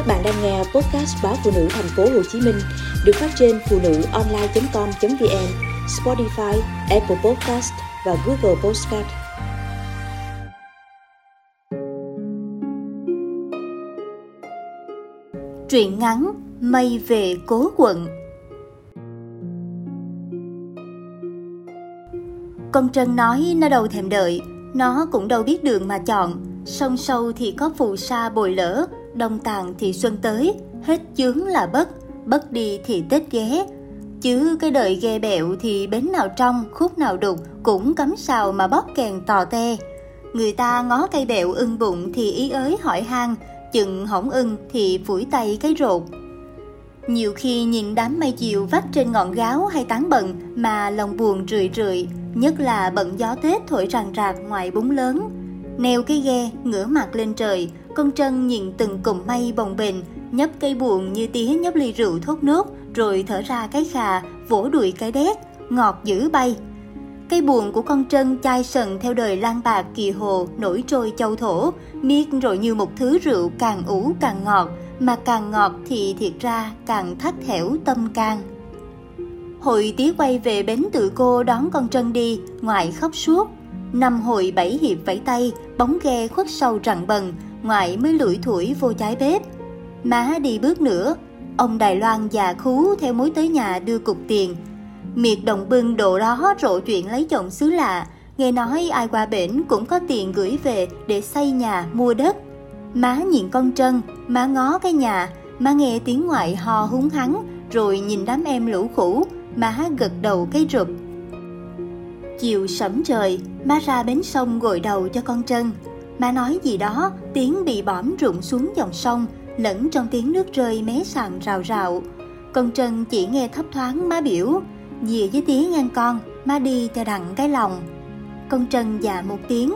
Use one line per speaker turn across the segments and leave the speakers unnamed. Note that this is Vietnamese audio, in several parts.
Các bạn đang nghe podcast báo phụ nữ thành phố Hồ Chí Minh được phát trên phụ nữ online.com.vn, Spotify, Apple Podcast và Google Podcast.
Truyện ngắn Mây về cố quận Con Trân nói nó đâu thèm đợi, nó cũng đâu biết đường mà chọn. Sông sâu thì có phù sa bồi lỡ, đông tàn thì xuân tới, hết chướng là bất, bất đi thì tết ghé. Chứ cái đời ghe bẹo thì bến nào trong, khúc nào đục cũng cấm sào mà bóp kèn tò te. Người ta ngó cây bẹo ưng bụng thì ý ới hỏi han, chừng hỏng ưng thì phủi tay cái rột. Nhiều khi nhìn đám mây chiều vắt trên ngọn gáo hay tán bận mà lòng buồn rười rượi, nhất là bận gió Tết thổi ràng rạc ngoài búng lớn. Neo cái ghe, ngửa mặt lên trời, con trân nhìn từng cụm mây bồng bềnh, nhấp cây buồn như tía nhấp ly rượu thốt nốt, rồi thở ra cái khà, vỗ đùi cái đét, ngọt dữ bay. Cây buồn của con trân chai sần theo đời lan bạc kỳ hồ nổi trôi châu thổ, miết rồi như một thứ rượu càng ủ càng ngọt, mà càng ngọt thì thiệt ra càng thắt thẻo tâm can. Hội tía quay về bến tự cô đón con Trân đi, ngoại khóc suốt. Năm hồi bảy hiệp vẫy tay, bóng ghe khuất sâu rặng bần, ngoại mới lủi thủi vô trái bếp. Má đi bước nữa, ông Đài Loan già khú theo mối tới nhà đưa cục tiền. Miệt đồng bưng đồ đó rộ chuyện lấy chồng xứ lạ, nghe nói ai qua bển cũng có tiền gửi về để xây nhà, mua đất. Má nhìn con Trân, má ngó cái nhà, má nghe tiếng ngoại hò húng hắn, rồi nhìn đám em lũ khủ, má gật đầu cái rụp. Chiều sẫm trời, má ra bến sông gội đầu cho con Trân. Má nói gì đó, tiếng bị bõm rụng xuống dòng sông, lẫn trong tiếng nước rơi mé sàn rào rào. Con Trân chỉ nghe thấp thoáng má biểu, dìa với tía ngang con, má đi cho đặng cái lòng. Con Trân dạ một tiếng,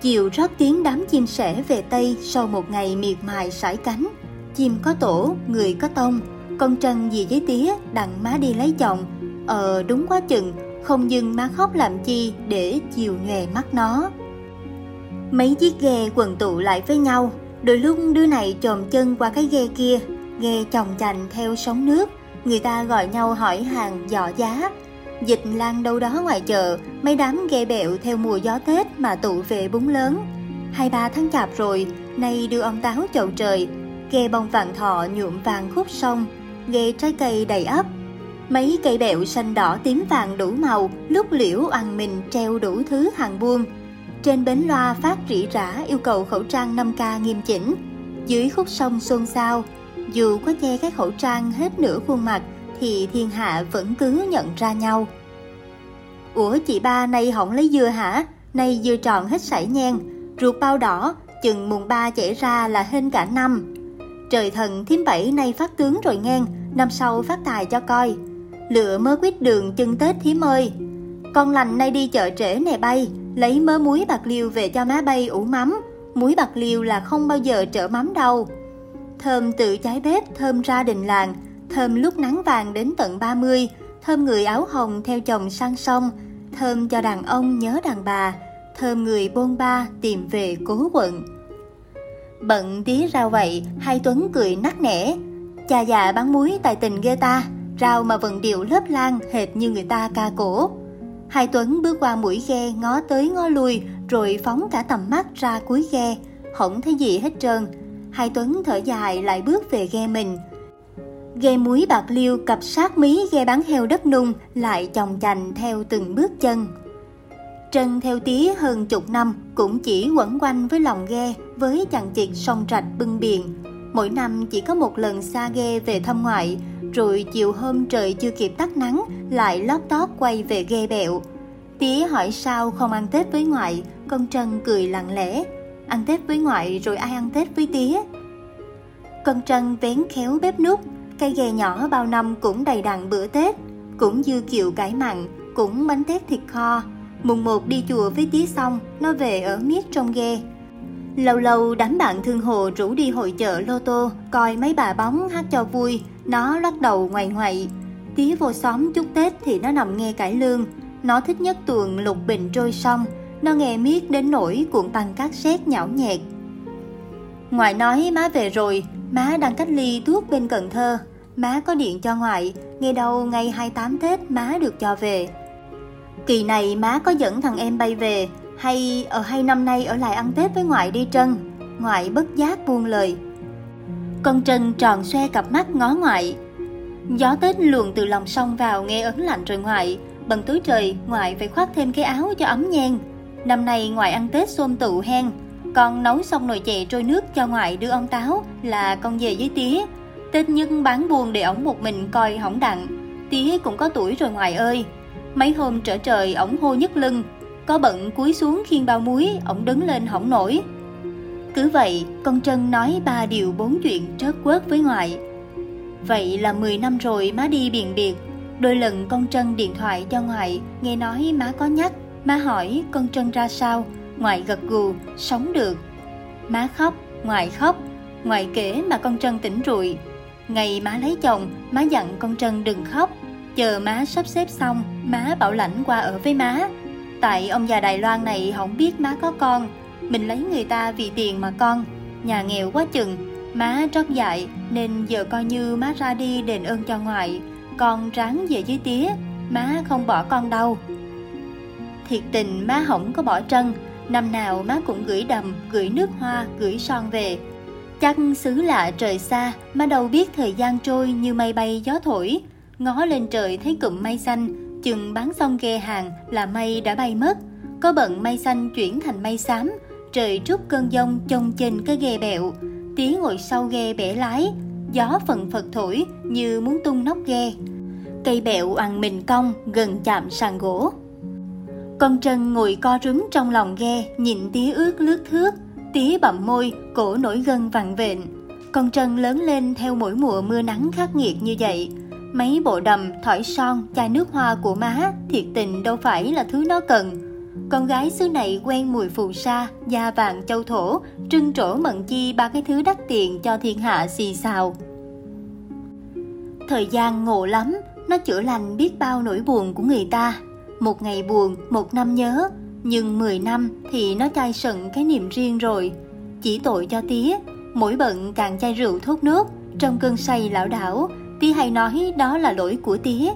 Chiều rót tiếng đám chim sẻ về Tây sau một ngày miệt mài sải cánh. Chim có tổ, người có tông, con trân dì với tía đặng má đi lấy chồng. Ờ đúng quá chừng, không dừng má khóc làm chi để chiều nhòe mắt nó. Mấy chiếc ghe quần tụ lại với nhau, đôi lúc đứa này trồm chân qua cái ghe kia, ghe chồng chành theo sóng nước, người ta gọi nhau hỏi hàng dò giá, Dịch lan đâu đó ngoài chợ, mấy đám ghe bẹo theo mùa gió Tết mà tụ về bún lớn. Hai ba tháng chạp rồi, nay đưa ông táo chậu trời, ghe bông vàng thọ nhuộm vàng khúc sông, ghe trái cây đầy ấp. Mấy cây bẹo xanh đỏ tím vàng đủ màu, lúc liễu ăn mình treo đủ thứ hàng buôn. Trên bến loa phát rỉ rả yêu cầu khẩu trang 5K nghiêm chỉnh. Dưới khúc sông xôn xao, dù có che cái khẩu trang hết nửa khuôn mặt, thì thiên hạ vẫn cứ nhận ra nhau. Ủa chị ba nay hỏng lấy dưa hả? Nay dưa tròn hết sảy nhen, ruột bao đỏ, chừng mùng ba chảy ra là hên cả năm. Trời thần thím bảy nay phát tướng rồi ngang, năm sau phát tài cho coi. Lựa mớ quýt đường chân Tết thím ơi. Con lành nay đi chợ trễ nè bay, lấy mớ muối bạc liêu về cho má bay ủ mắm. Muối bạc liêu là không bao giờ trở mắm đâu. Thơm tự trái bếp, thơm ra đình làng, thơm lúc nắng vàng đến tận 30, thơm người áo hồng theo chồng sang sông, thơm cho đàn ông nhớ đàn bà, thơm người bôn ba tìm về cố quận. Bận tí rau vậy, hai Tuấn cười nắc nẻ. Cha già bán muối tài tình ghê ta, rau mà vẫn điệu lớp lan hệt như người ta ca cổ. Hai Tuấn bước qua mũi ghe ngó tới ngó lui rồi phóng cả tầm mắt ra cuối ghe, không thấy gì hết trơn. Hai Tuấn thở dài lại bước về ghe mình, Ghe muối bạc liêu cặp sát mí ghe bán heo đất nung lại chồng chành theo từng bước chân. Trân theo tía hơn chục năm cũng chỉ quẩn quanh với lòng ghe với chằng chịt sông rạch bưng biển. Mỗi năm chỉ có một lần xa ghe về thăm ngoại, rồi chiều hôm trời chưa kịp tắt nắng lại lót tót quay về ghe bẹo. Tía hỏi sao không ăn Tết với ngoại, con Trân cười lặng lẽ. Ăn Tết với ngoại rồi ai ăn Tết với tía? Con Trân vén khéo bếp nút, Cây ghe nhỏ bao năm cũng đầy đặn bữa Tết, cũng dư kiệu cải mặn, cũng bánh tét thịt kho. Mùng một đi chùa với tí xong, nó về ở miết trong ghe. Lâu lâu đám bạn thương hồ rủ đi hội chợ lô tô, coi mấy bà bóng hát cho vui, nó lắc đầu ngoài ngoại. Tí vô xóm chúc Tết thì nó nằm nghe cải lương, nó thích nhất tuồng lục bình trôi sông, nó nghe miết đến nỗi cuộn bằng các sét nhão nhẹt. Ngoại nói má về rồi, má đang cách ly thuốc bên Cần Thơ. Má có điện cho ngoại, nghe đâu ngày 28 Tết má được cho về. Kỳ này má có dẫn thằng em bay về, hay ở hay năm nay ở lại ăn Tết với ngoại đi Trân. Ngoại bất giác buông lời. Con Trân tròn xoe cặp mắt ngó ngoại. Gió Tết luồn từ lòng sông vào nghe ấn lạnh rồi ngoại. Bần túi trời, ngoại phải khoác thêm cái áo cho ấm nhen. Năm nay ngoại ăn Tết xôm tụ hen. Con nấu xong nồi chè trôi nước cho ngoại đưa ông Táo là con về với tía. Tết nhưng bán buồn để ổng một mình coi hỏng đặng. Tía cũng có tuổi rồi ngoại ơi. Mấy hôm trở trời ổng hô nhức lưng, có bận cúi xuống khiên bao muối, ổng đứng lên hỏng nổi. Cứ vậy, con Trân nói ba điều bốn chuyện trớt quớt với ngoại. Vậy là 10 năm rồi má đi biển biệt. Đôi lần con Trân điện thoại cho ngoại, nghe nói má có nhắc. Má hỏi con Trân ra sao, ngoại gật gù, sống được. Má khóc, ngoại khóc, ngoại kể mà con Trân tỉnh rụi. Ngày má lấy chồng, má dặn con Trân đừng khóc. Chờ má sắp xếp xong, má bảo lãnh qua ở với má. Tại ông già Đài Loan này không biết má có con, mình lấy người ta vì tiền mà con. Nhà nghèo quá chừng, má trót dại nên giờ coi như má ra đi đền ơn cho ngoại. Con ráng về dưới tía, má không bỏ con đâu. Thiệt tình má không có bỏ trân, năm nào má cũng gửi đầm, gửi nước hoa, gửi son về. Chắc xứ lạ trời xa, má đâu biết thời gian trôi như mây bay gió thổi. Ngó lên trời thấy cụm mây xanh, chừng bán xong ghe hàng là mây đã bay mất. Có bận mây xanh chuyển thành mây xám, trời trút cơn giông trông trên cái ghe bẹo. Tía ngồi sau ghe bẻ lái, gió phần phật thổi như muốn tung nóc ghe. Cây bẹo ăn mình cong gần chạm sàn gỗ. Con Trân ngồi co rúm trong lòng ghe, nhìn tía ướt lướt thước, tía bậm môi, cổ nổi gân vặn vện. Con Trân lớn lên theo mỗi mùa mưa nắng khắc nghiệt như vậy. Mấy bộ đầm, thỏi son, chai nước hoa của má, thiệt tình đâu phải là thứ nó cần. Con gái xứ này quen mùi phù sa, da vàng châu thổ, trưng trổ mận chi ba cái thứ đắt tiền cho thiên hạ xì xào. Thời gian ngộ lắm, nó chữa lành biết bao nỗi buồn của người ta. Một ngày buồn, một năm nhớ, nhưng 10 năm thì nó chai sận cái niềm riêng rồi. Chỉ tội cho tía, mỗi bận càng chai rượu thốt nước, trong cơn say lão đảo, tía hay nói đó là lỗi của tía.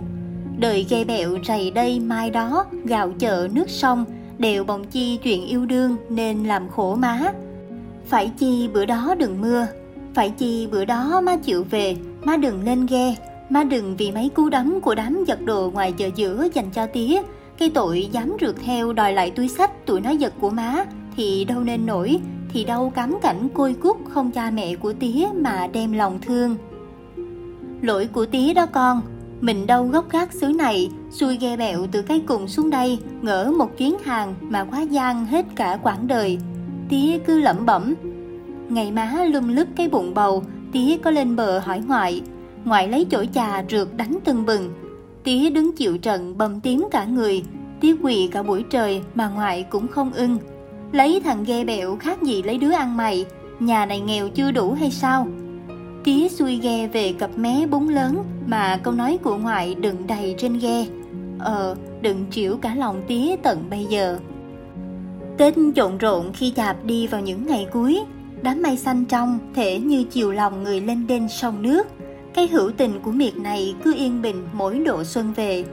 Đời ghe bẹo rầy đây mai đó, gạo chợ nước sông, đều bồng chi chuyện yêu đương nên làm khổ má. Phải chi bữa đó đừng mưa, phải chi bữa đó má chịu về, má đừng lên ghe, má đừng vì mấy cú đấm của đám giật đồ ngoài chợ giữa dành cho tía, cái tội dám rượt theo đòi lại túi sách tụi nó giật của má thì đâu nên nổi, thì đâu cắm cảnh côi cút không cha mẹ của tía mà đem lòng thương. Lỗi của tía đó con, mình đâu gốc gác xứ này, xuôi ghe bẹo từ cái cùng xuống đây, ngỡ một chuyến hàng mà quá gian hết cả quãng đời. Tía cứ lẩm bẩm. Ngày má lum lứt cái bụng bầu, tía có lên bờ hỏi ngoại. Ngoại lấy chổi trà rượt đánh tưng bừng. Tía đứng chịu trận bầm tím cả người, tía quỳ cả buổi trời mà ngoại cũng không ưng. Lấy thằng ghe bẹo khác gì lấy đứa ăn mày, nhà này nghèo chưa đủ hay sao? Tía xuôi ghe về cặp mé bún lớn mà câu nói của ngoại đựng đầy trên ghe. Ờ, đừng chịu cả lòng tía tận bây giờ. Tết trộn rộn khi chạp đi vào những ngày cuối, đám mây xanh trong thể như chiều lòng người lên đên sông nước. Cái hữu tình của miệt này cứ yên bình mỗi độ xuân về.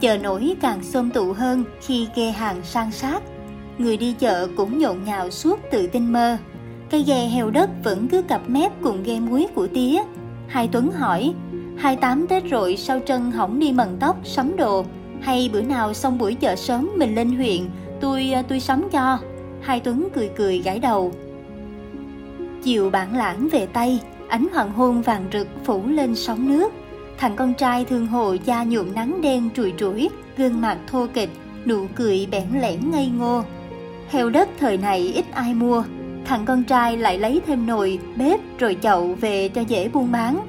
Chợ nổi càng xôm tụ hơn khi ghe hàng sang sát. Người đi chợ cũng nhộn nhào suốt từ tinh mơ. Cây ghe heo đất vẫn cứ cặp mép cùng ghe muối của tía. Hai Tuấn hỏi, hai tám Tết rồi sao Trân hỏng đi mần tóc, sắm đồ, hay bữa nào xong buổi chợ sớm mình lên huyện, tôi ờ, tôi sắm cho. Hai Tuấn cười cười gãi đầu. Chiều bản lãng về Tây, ánh hoàng hôn vàng rực phủ lên sóng nước. Thằng con trai thương hồ da nhuộm nắng đen trùi trũi, gương mặt thô kịch, nụ cười bẽn lẽn ngây ngô. Heo đất thời này ít ai mua, thằng con trai lại lấy thêm nồi, bếp rồi chậu về cho dễ buôn bán.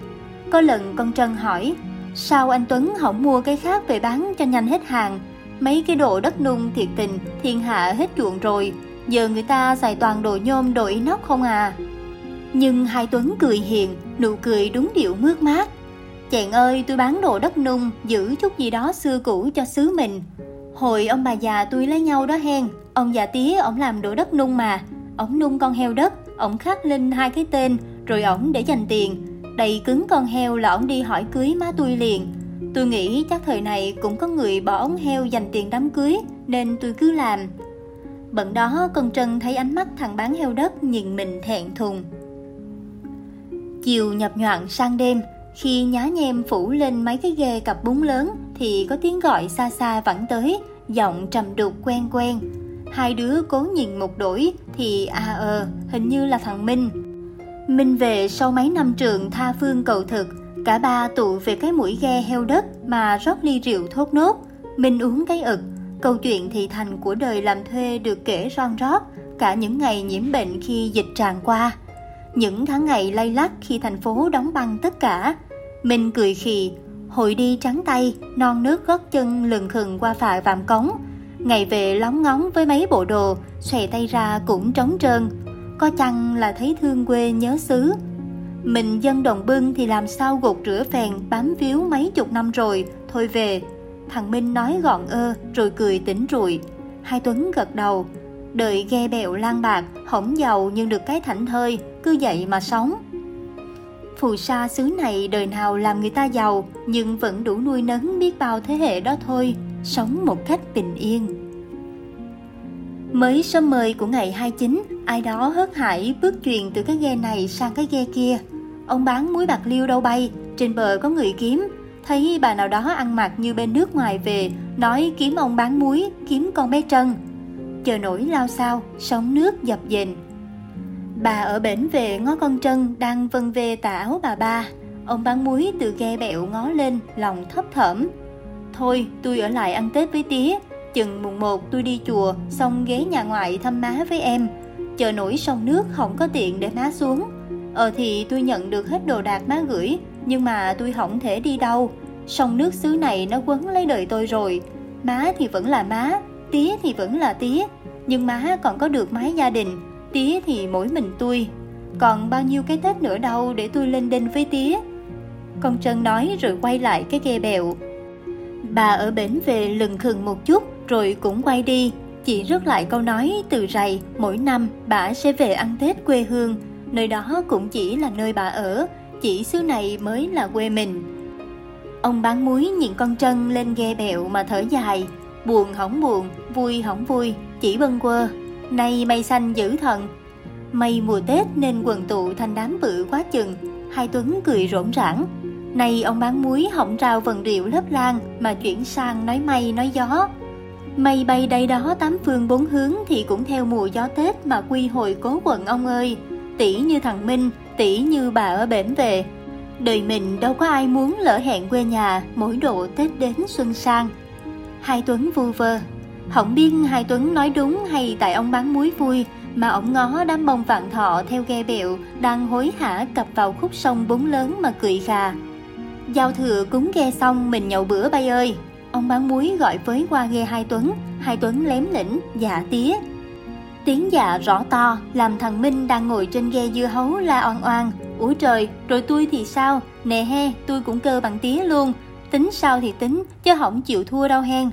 Có lần con Trân hỏi, sao anh Tuấn không mua cái khác về bán cho nhanh hết hàng? Mấy cái đồ đất nung thiệt tình, thiên hạ hết chuộng rồi, giờ người ta xài toàn đồ nhôm đồ inox không à. Nhưng hai Tuấn cười hiền, nụ cười đúng điệu mướt mát. Chàng ơi, tôi bán đồ đất nung, giữ chút gì đó xưa cũ cho xứ mình. Hồi ông bà già tôi lấy nhau đó hen, ông già tía ông làm đồ đất nung mà, ổng nung con heo đất, ổng khắc lên hai cái tên, rồi ổng để dành tiền. Đầy cứng con heo là ổng đi hỏi cưới má tôi liền. Tôi nghĩ chắc thời này cũng có người bỏ ống heo dành tiền đám cưới, nên tôi cứ làm. Bận đó con Trân thấy ánh mắt thằng bán heo đất nhìn mình thẹn thùng. Chiều nhập nhoạn sang đêm, khi nhá nhem phủ lên mấy cái ghe cặp bún lớn thì có tiếng gọi xa xa vẳng tới, giọng trầm đục quen quen. Hai đứa cố nhìn một đổi thì à ờ, hình như là thằng Minh. Minh về sau mấy năm trường tha phương cầu thực, cả ba tụ về cái mũi ghe heo đất mà rót ly rượu thốt nốt. Minh uống cái ực, câu chuyện thị thành của đời làm thuê được kể ron rót, cả những ngày nhiễm bệnh khi dịch tràn qua. Những tháng ngày lay lắc khi thành phố đóng băng tất cả. Minh cười khì, hội đi trắng tay, non nước gót chân lừng khừng qua phà vàm cống. Ngày về lóng ngóng với mấy bộ đồ, xòe tay ra cũng trống trơn. Có chăng là thấy thương quê nhớ xứ. Mình dân đồng bưng thì làm sao gột rửa phèn bám víu mấy chục năm rồi, thôi về. Thằng Minh nói gọn ơ rồi cười tỉnh rụi. Hai Tuấn gật đầu, Đợi ghe bèo lan bạc, hổng giàu nhưng được cái thảnh thơi, cứ vậy mà sống. Phù sa xứ này đời nào làm người ta giàu, nhưng vẫn đủ nuôi nấng biết bao thế hệ đó thôi, sống một cách bình yên. Mới sớm mời của ngày 29, ai đó hớt hải bước truyền từ cái ghe này sang cái ghe kia. Ông bán muối bạc liêu đâu bay, trên bờ có người kiếm, thấy bà nào đó ăn mặc như bên nước ngoài về, nói kiếm ông bán muối, kiếm con bé Trân chờ nổi lao sao, sóng nước dập dềnh. Bà ở bển về ngó con Trân đang vân về tà áo bà ba. Ông bán muối từ ghe bẹo ngó lên, lòng thấp thởm. Thôi, tôi ở lại ăn Tết với tía. Chừng mùng một tôi đi chùa, xong ghé nhà ngoại thăm má với em. Chờ nổi sông nước không có tiện để má xuống. Ờ thì tôi nhận được hết đồ đạc má gửi, nhưng mà tôi không thể đi đâu. Sông nước xứ này nó quấn lấy đời tôi rồi. Má thì vẫn là má, tía thì vẫn là tía nhưng má còn có được mái gia đình tía thì mỗi mình tôi còn bao nhiêu cái tết nữa đâu để tôi lên đinh với tía con trân nói rồi quay lại cái ghe bèo bà ở bến về lừng khừng một chút rồi cũng quay đi chỉ rước lại câu nói từ rày mỗi năm bà sẽ về ăn tết quê hương nơi đó cũng chỉ là nơi bà ở chỉ xứ này mới là quê mình ông bán muối nhìn con trân lên ghe bèo mà thở dài buồn hỏng buồn, vui hỏng vui, chỉ bâng quơ. Nay mây xanh dữ thần. Mây mùa Tết nên quần tụ thành đám bự quá chừng, hai Tuấn cười rộn rãng. Nay ông bán muối hỏng rào vần điệu lớp lan mà chuyển sang nói mây nói gió. Mây bay đây đó tám phương bốn hướng thì cũng theo mùa gió Tết mà quy hồi cố quận ông ơi. Tỷ như thằng Minh, tỷ như bà ở bển về. Đời mình đâu có ai muốn lỡ hẹn quê nhà mỗi độ Tết đến xuân sang. Hai Tuấn vu vơ. Hỏng biết Hai Tuấn nói đúng hay tại ông bán muối vui mà ông ngó đám bông vạn thọ theo ghe bẹo đang hối hả cập vào khúc sông bốn lớn mà cười gà Giao thừa cúng ghe xong mình nhậu bữa bay ơi. Ông bán muối gọi với qua ghe Hai Tuấn, Hai Tuấn lém lĩnh, dạ tía. Tiếng dạ rõ to làm thằng Minh đang ngồi trên ghe dưa hấu la oan oan. Ủa trời, rồi tôi thì sao? Nè he, tôi cũng cơ bằng tía luôn, Tính sao thì tính, chứ không chịu thua đâu hen.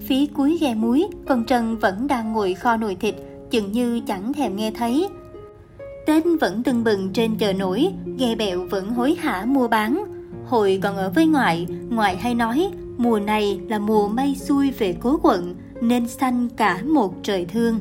Phía cuối ghe muối, con trần vẫn đang ngồi kho nồi thịt, chừng như chẳng thèm nghe thấy. Tết vẫn tưng bừng trên chợ nổi, ghe bẹo vẫn hối hả mua bán. Hồi còn ở với ngoại, ngoại hay nói mùa này là mùa mây xuôi về cố quận, nên xanh cả một trời thương.